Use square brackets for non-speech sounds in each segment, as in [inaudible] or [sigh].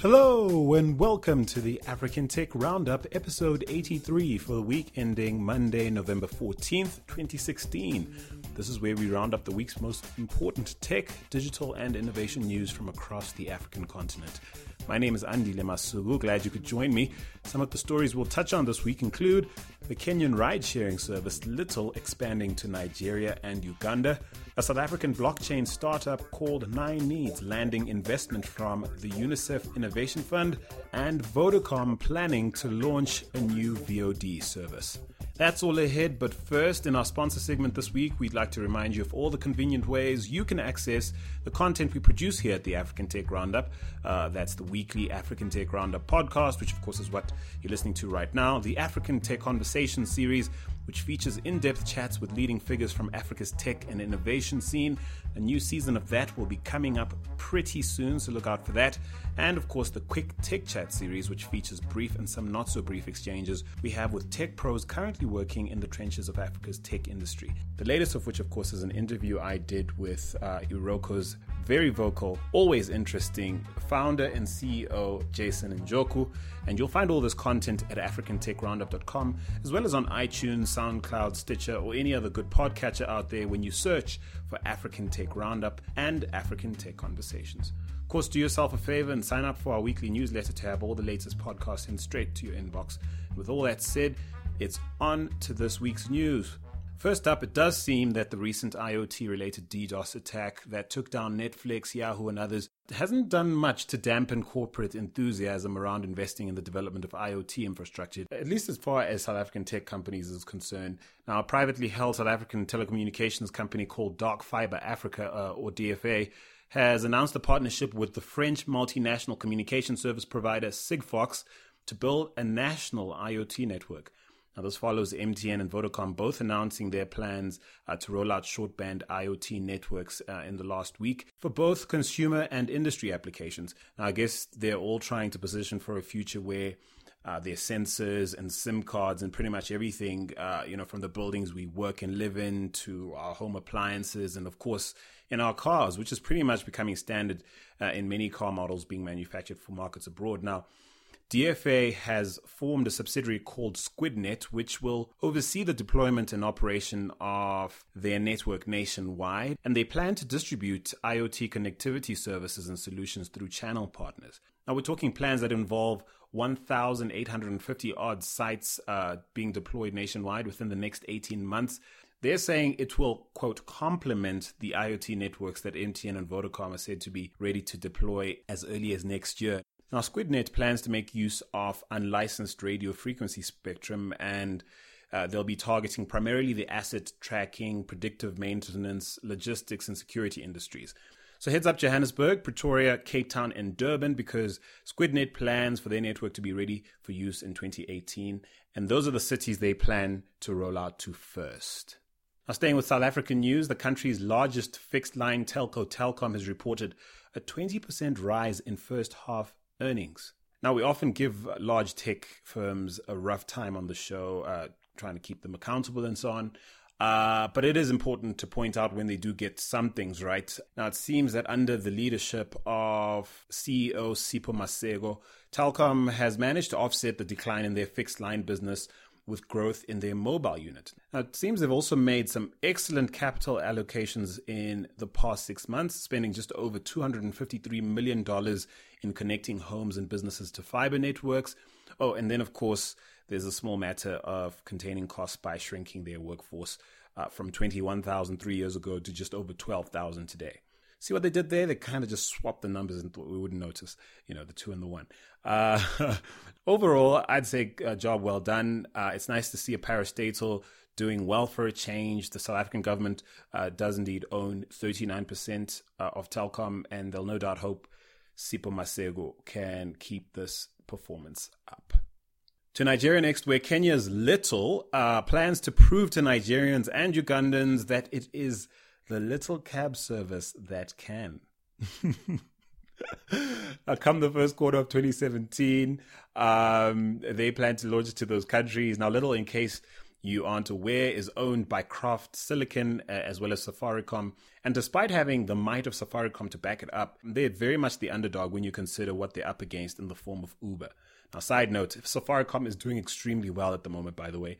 Hello, and welcome to the African Tech Roundup, episode 83 for the week ending Monday, November 14th, 2016. This is where we round up the week's most important tech, digital, and innovation news from across the African continent. My name is Andile Masuku. Glad you could join me. Some of the stories we'll touch on this week include the Kenyan ride sharing service Little expanding to Nigeria and Uganda, a South African blockchain startup called 9Needs landing investment from the UNICEF Innovation Fund, and Vodacom planning to launch a new VOD service. That's all ahead, but first, in our sponsor segment this week, we'd like to remind you of all the convenient ways you can access the content we produce here at the African Tech Roundup. Uh, that's the weekly African Tech Roundup podcast, which, of course, is what you're listening to right now, the African Tech Conversation series, which features in depth chats with leading figures from Africa's tech and innovation scene. A new season of that will be coming up pretty soon, so look out for that. And of course, the Quick Tech Chat series, which features brief and some not so brief exchanges we have with tech pros currently working in the trenches of Africa's tech industry. The latest of which, of course, is an interview I did with uh, Iroko's very vocal, always interesting founder and CEO Jason Njoku. And you'll find all this content at africantechroundup.com, as well as on iTunes, SoundCloud, Stitcher, or any other good podcatcher out there when you search for African Tech Roundup and African Tech Conversations. Of course, do yourself a favor and sign up for our weekly newsletter to have all the latest podcasts in straight to your inbox. With all that said, it's on to this week's news. First up, it does seem that the recent IoT related DDoS attack that took down Netflix, Yahoo, and others hasn't done much to dampen corporate enthusiasm around investing in the development of IoT infrastructure, at least as far as South African tech companies is concerned. Now, a privately held South African telecommunications company called Dark Fiber Africa, uh, or DFA, has announced a partnership with the French multinational communication service provider Sigfox to build a national IoT network. Now, this follows MTN and Vodacom both announcing their plans uh, to roll out short band IoT networks uh, in the last week for both consumer and industry applications. Now, I guess they're all trying to position for a future where uh, their sensors and SIM cards and pretty much everything, uh, you know, from the buildings we work and live in to our home appliances and, of course, in our cars, which is pretty much becoming standard uh, in many car models being manufactured for markets abroad. Now, DFA has formed a subsidiary called SquidNet, which will oversee the deployment and operation of their network nationwide, and they plan to distribute IoT connectivity services and solutions through channel partners. Now, we're talking plans that involve 1,850 odd sites uh, being deployed nationwide within the next 18 months. They're saying it will, quote, complement the IoT networks that MTN and Vodacom are said to be ready to deploy as early as next year. Now, SquidNet plans to make use of unlicensed radio frequency spectrum and uh, they'll be targeting primarily the asset tracking, predictive maintenance, logistics, and security industries. So heads up Johannesburg, Pretoria, Cape Town, and Durban because SquidNet plans for their network to be ready for use in 2018. And those are the cities they plan to roll out to first. Now, staying with South African news, the country's largest fixed line telco, Telkom, has reported a 20% rise in first half earnings. Now, we often give large tech firms a rough time on the show, uh, trying to keep them accountable and so on. Uh, but it is important to point out when they do get some things right. Now, it seems that under the leadership of CEO Sipho Maseko, Telkom has managed to offset the decline in their fixed line business with growth in their mobile unit. Now, it seems they've also made some excellent capital allocations in the past six months, spending just over $253 million in connecting homes and businesses to fiber networks. Oh, and then, of course, there's a small matter of containing costs by shrinking their workforce uh, from 21,000 three years ago to just over 12,000 today. See what they did there? They kind of just swapped the numbers and we wouldn't notice, you know, the two and the one. Uh, [laughs] overall, I'd say a uh, job well done. Uh, it's nice to see a parastatal doing well for a change. The South African government uh, does indeed own 39% uh, of Telkom, and they'll no doubt hope Sipho Maseko can keep this performance up. To Nigeria next, where Kenya's Little uh, plans to prove to Nigerians and Ugandans that it is the little cab service that can. [laughs] now, come the first quarter of 2017, um, they plan to launch it to those countries. Now, little in case you aren't aware, is owned by Craft Silicon uh, as well as Safaricom. And despite having the might of Safaricom to back it up, they're very much the underdog when you consider what they're up against in the form of Uber. Now, side note, Safaricom is doing extremely well at the moment, by the way.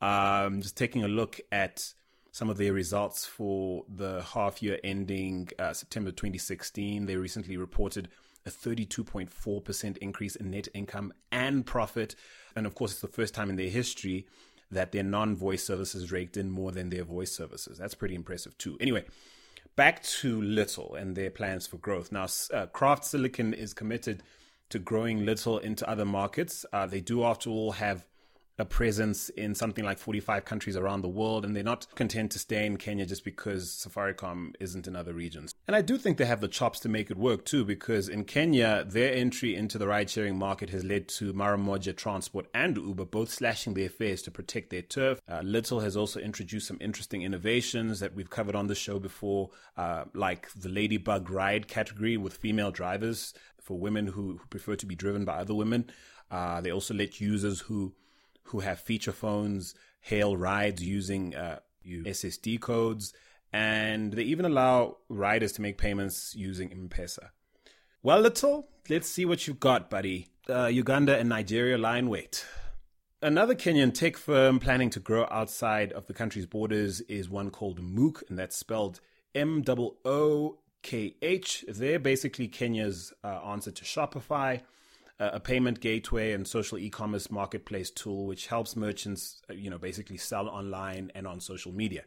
Um, just taking a look at some of their results for the half year ending uh, September 2016, they recently reported a 32.4% increase in net income and profit. And of course, it's the first time in their history that their non voice services raked in more than their voice services. That's pretty impressive, too. Anyway, back to Little and their plans for growth. Now, uh, Craft Silicon is committed to growing Little into other markets. Uh, they do, after all, have a presence in something like 45 countries around the world, and they're not content to stay in Kenya just because Safaricom isn't in other regions. And I do think they have the chops to make it work too, because in Kenya, their entry into the ride sharing market has led to Maramoja Transport and Uber both slashing their fares to protect their turf. Uh, Little has also introduced some interesting innovations that we've covered on the show before, uh, like the Ladybug Ride category with female drivers for women who, who prefer to be driven by other women. Uh, they also let users who who have feature phones hail rides using uh, SSD codes, and they even allow riders to make payments using M-Pesa. Well, little, let's see what you've got, buddy. Uh, Uganda and Nigeria lie in wait. Another Kenyan tech firm planning to grow outside of the country's borders is one called Mookh, and that's spelled M O O K H. They're basically Kenya's uh, answer to Shopify a payment gateway and social e-commerce marketplace tool which helps merchants uh, you know basically sell online and on social media.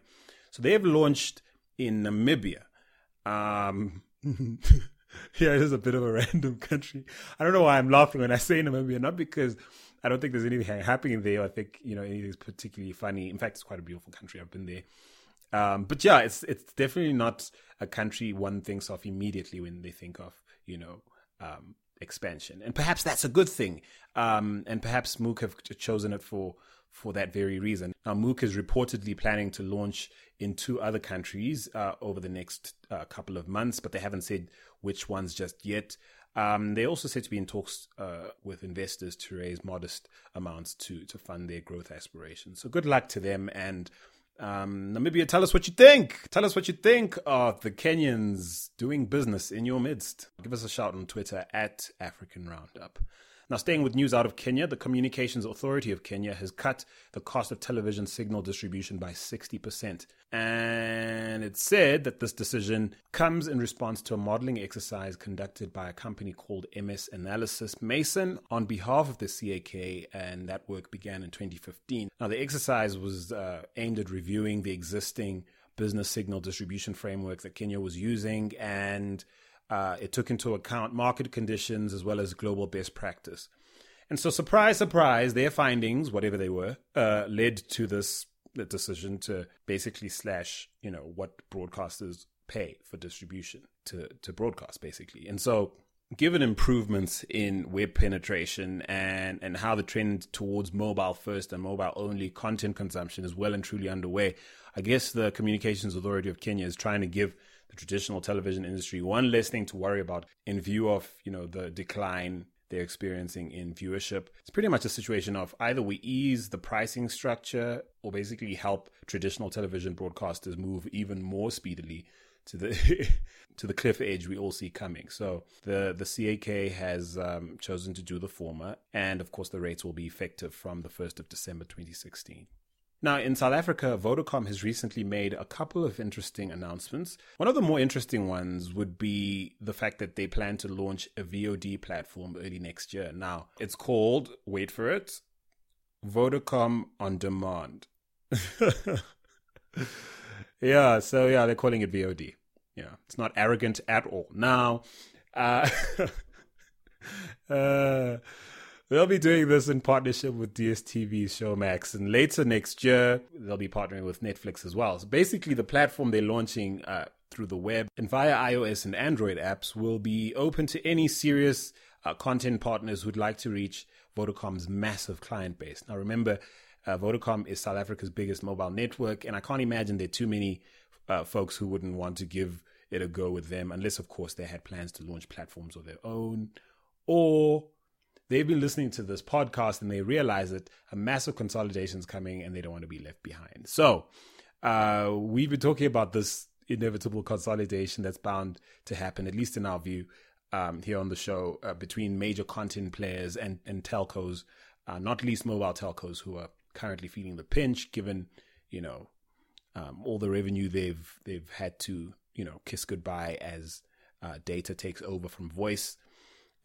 So they have launched in namibia. Um, [laughs] yeah it is a bit of a [laughs] random country. I don't know why i'm laughing when i say namibia not because i don't think there's anything happening there. I think you know anything's particularly funny. In fact it's quite a beautiful country. I've been there. Um, but yeah it's it's definitely not a country one thinks of immediately when they think of you know um, expansion, and perhaps that's a good thing. Um, and perhaps Mookh have chosen it for for that very reason. Now, Mookh is reportedly planning to launch in two other countries uh, over the next uh, couple of months, but they haven't said which ones just yet. Um, they also said to be in talks uh, with investors to raise modest amounts to to fund their growth aspirations. So good luck to them, and um, Namibia, tell us what you think. Tell us what you think of the Kenyans doing business in your midst. Give us a shout on Twitter at African Roundup. Now, staying with news out of Kenya, the Communications Authority of Kenya has cut the cost of television signal distribution by 60%. And it said that this decision comes in response to a modeling exercise conducted by a company called MS Analysys Mason on behalf of the CAK, and that work began in 2015. Now, the exercise was uh, aimed at reviewing the existing business signal distribution framework that Kenya was using and uh, it took into account market conditions as well as global best practice. And so, surprise, surprise, their findings, whatever they were, uh, led to this decision to basically slash, you know, what broadcasters pay for distribution to, to broadcast, basically. And so, given improvements in web penetration and, and how the trend towards mobile first and mobile only content consumption is well and truly underway, I guess the Communications Authority of Kenya is trying to give the traditional television industry one less thing to worry about in view of you know the decline they're experiencing in viewership. It's pretty much a situation of either we ease the pricing structure or basically help traditional television broadcasters move even more speedily to the [laughs] to the cliff edge we all see coming. So the the CAK has um, chosen to do the former, and of course the rates will be effective from the first of December 2016. Now, in South Africa, Vodacom has recently made a couple of interesting announcements. One of the more interesting ones would be the fact that they plan to launch a VOD platform early next year. Now, it's called, wait for it, Vodacom On Demand. [laughs] yeah, so yeah, they're calling it VOD. Yeah, it's not arrogant at all. Now, uh, [laughs] uh They'll be doing this in partnership with DSTV Showmax, and later next year they'll be partnering with Netflix as well. So basically, the platform they're launching uh, through the web and via iOS and Android apps will be open to any serious uh, content partners who'd like to reach Vodacom's massive client base. Now, remember, uh, Vodacom is South Africa's biggest mobile network, and I can't imagine there are too many uh, folks who wouldn't want to give it a go with them, unless, of course, they had plans to launch platforms of their own or they've been listening to this podcast and they realize that a massive consolidation is coming and they don't want to be left behind. So uh, we've been talking about this inevitable consolidation that's bound to happen, at least in our view, um, here on the show, uh, between major content players and, and telcos, uh, not least mobile telcos who are currently feeling the pinch, given you know um, all the revenue they've they've had to you know kiss goodbye as uh, data takes over from voice,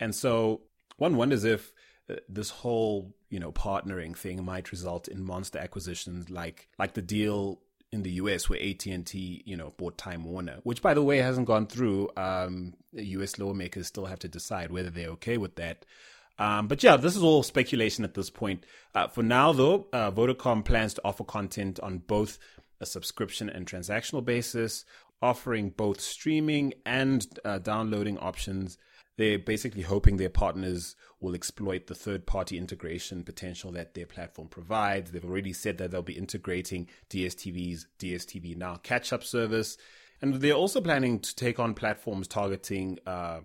and so one wonders if uh, this whole you know partnering thing might result in monster acquisitions like like the deal in the US where AT&T, you know, bought Time Warner, which by the way hasn't gone through. Um, US lawmakers still have to decide whether they're okay with that. Um, but yeah, this is all speculation at this point. Uh, for now, though, uh, Vodacom plans to offer content on both a subscription and transactional basis, offering both streaming and uh, downloading options. They're basically hoping their partners will exploit the third party integration potential that their platform provides. They've already said that they'll be integrating DSTV's DSTV Now catch up service. And they're also planning to take on platforms targeting uh,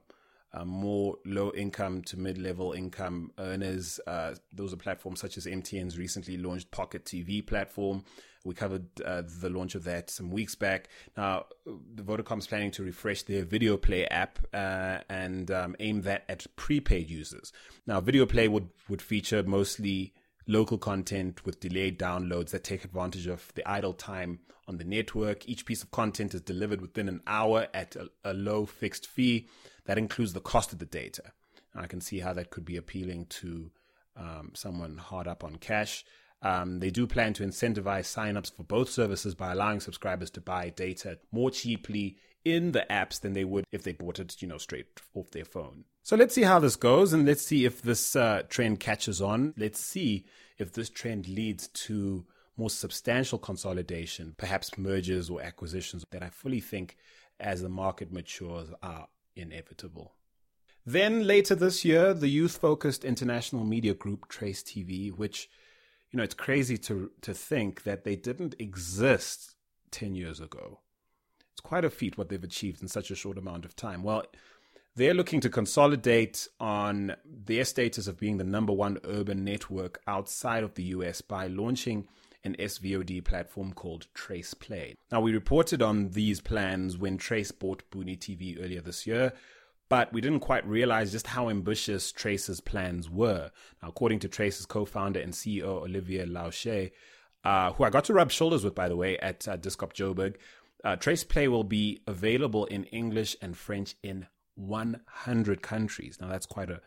uh, more low income to mid level income earners. Uh, those are platforms such as MTN's recently launched Pocket TV platform. We covered uh, the launch of that some weeks back. Now, the Vodacom's planning to refresh their Video Play app uh, and um, aim that at prepaid users. Now, Video Play would, would feature mostly local content with delayed downloads that take advantage of the idle time on the network. Each piece of content is delivered within an hour at a, a low fixed fee. That includes the cost of the data. And I can see how that could be appealing to um, someone hard up on cash. Um, they do plan to incentivize signups for both services by allowing subscribers to buy data more cheaply in the apps than they would if they bought it, you know, straight off their phone. So let's see how this goes, and let's see if this uh, trend catches on. Let's see if this trend leads to more substantial consolidation, perhaps mergers or acquisitions that I fully think, as the market matures, are inevitable. Then later this year, the youth focused international media group Trace TV, which, you know, it's crazy to, to think that they didn't exist 10 years ago. It's quite a feat what they've achieved in such a short amount of time. Well, they're looking to consolidate on their status of being the number one urban network outside of the US by launching an SVOD platform called Trace Play. Now, we reported on these plans when Trace bought Buni TV earlier this year, but we didn't quite realize just how ambitious Trace's plans were. Now, according to Trace's co founder and CEO, Olivier Laouchez, uh, who I got to rub shoulders with, by the way, at uh, Discop Joburg, uh, Trace Play will be available in English and French in 100 countries. Now, that's quite a,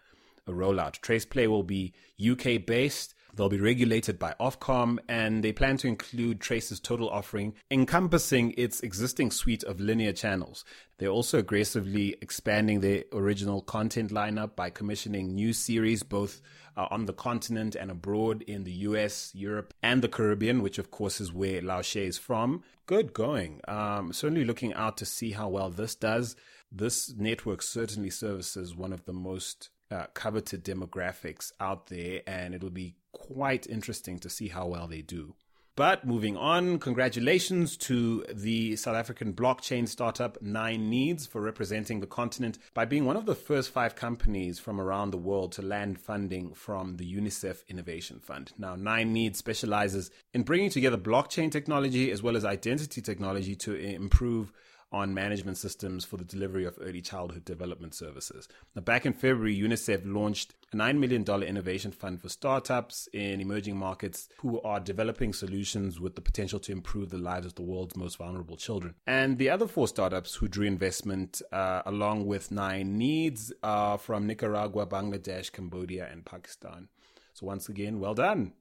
a rollout. Trace Play will be UK based They'll be regulated by Ofcom, and they plan to include Trace's total offering, encompassing its existing suite of linear channels. They're also aggressively expanding their original content lineup by commissioning new series both uh, on the continent and abroad in the US, Europe, and the Caribbean, which of course is where Laouchez is from. Good going. Um, certainly looking out to see how well this does. This network certainly services one of the most uh, coveted demographics out there, and it'll be quite interesting to see how well they do. But moving on, congratulations to the South African blockchain startup 9Needs for representing the continent by being one of the first five companies from around the world to land funding from the UNICEF Innovation Fund. Now, 9Needs specializes in bringing together blockchain technology as well as identity technology to improve on management systems for the delivery of early childhood development services. Now, back in February, UNICEF launched a $9 million innovation fund for startups in emerging markets who are developing solutions with the potential to improve the lives of the world's most vulnerable children. And the other four startups who drew investment, uh, along with 9Needs, are from Nicaragua, Bangladesh, Cambodia, and Pakistan. So, once again, well done.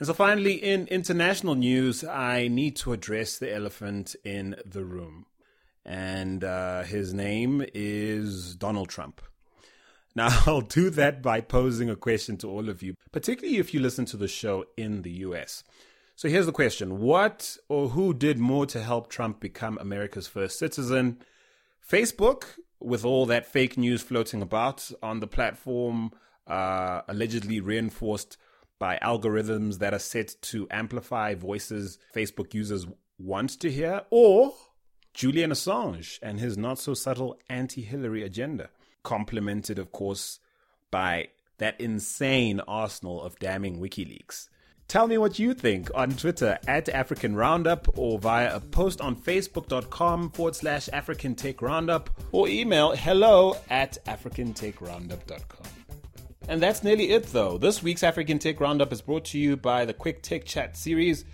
And so, finally, in international news, I need to address the elephant in the room and uh, his name is Donald Trump. [laughs] Now, I'll do that by posing a question to all of you, particularly if you listen to the show in the US. So here's the question What or who did more to help Trump become America's first citizen? Facebook, with all that fake news floating about on the platform, uh, allegedly reinforced by algorithms that are set to amplify voices Facebook users want to hear, or Julian Assange and his not so subtle anti Hillary agenda, complemented, of course, by that insane arsenal of damning WikiLeaks. Tell me what you think on Twitter at African Roundup or via a post on facebook.com forward slash African Tech Roundup or email hello at africantechroundup.com. And that's nearly it though. This week's African Tech Roundup is brought to you by the Quick Tech Chat series,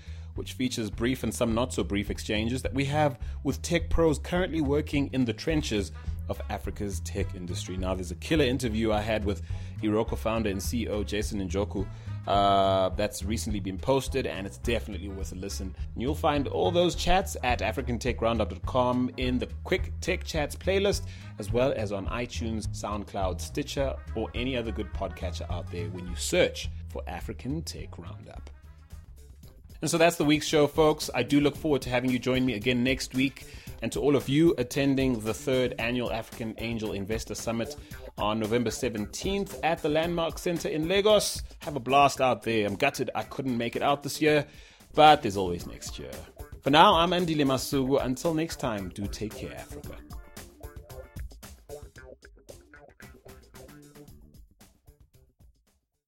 which features brief and some not so brief exchanges that we have with tech pros currently working in the trenches of Africa's tech industry. Now, there's a killer interview I had with Iroko founder and CEO Jason Njoku. Uh, that's recently been posted and it's definitely worth a listen. And you'll find all those chats at africantechroundup.com in the Quick Tech Chats playlist, as well as on iTunes, SoundCloud, Stitcher, or any other good podcatcher out there when you search for African Tech Roundup. And so that's the week's show, folks. I do look forward to having you join me again next week. And to all of you attending the third annual African Angel Investor Summit on November 17th at the Landmark Center in Lagos, have a blast out there. I'm gutted I couldn't make it out this year, but there's always next year. For now, I'm Andy Masuku. Until next time, do take care, Africa.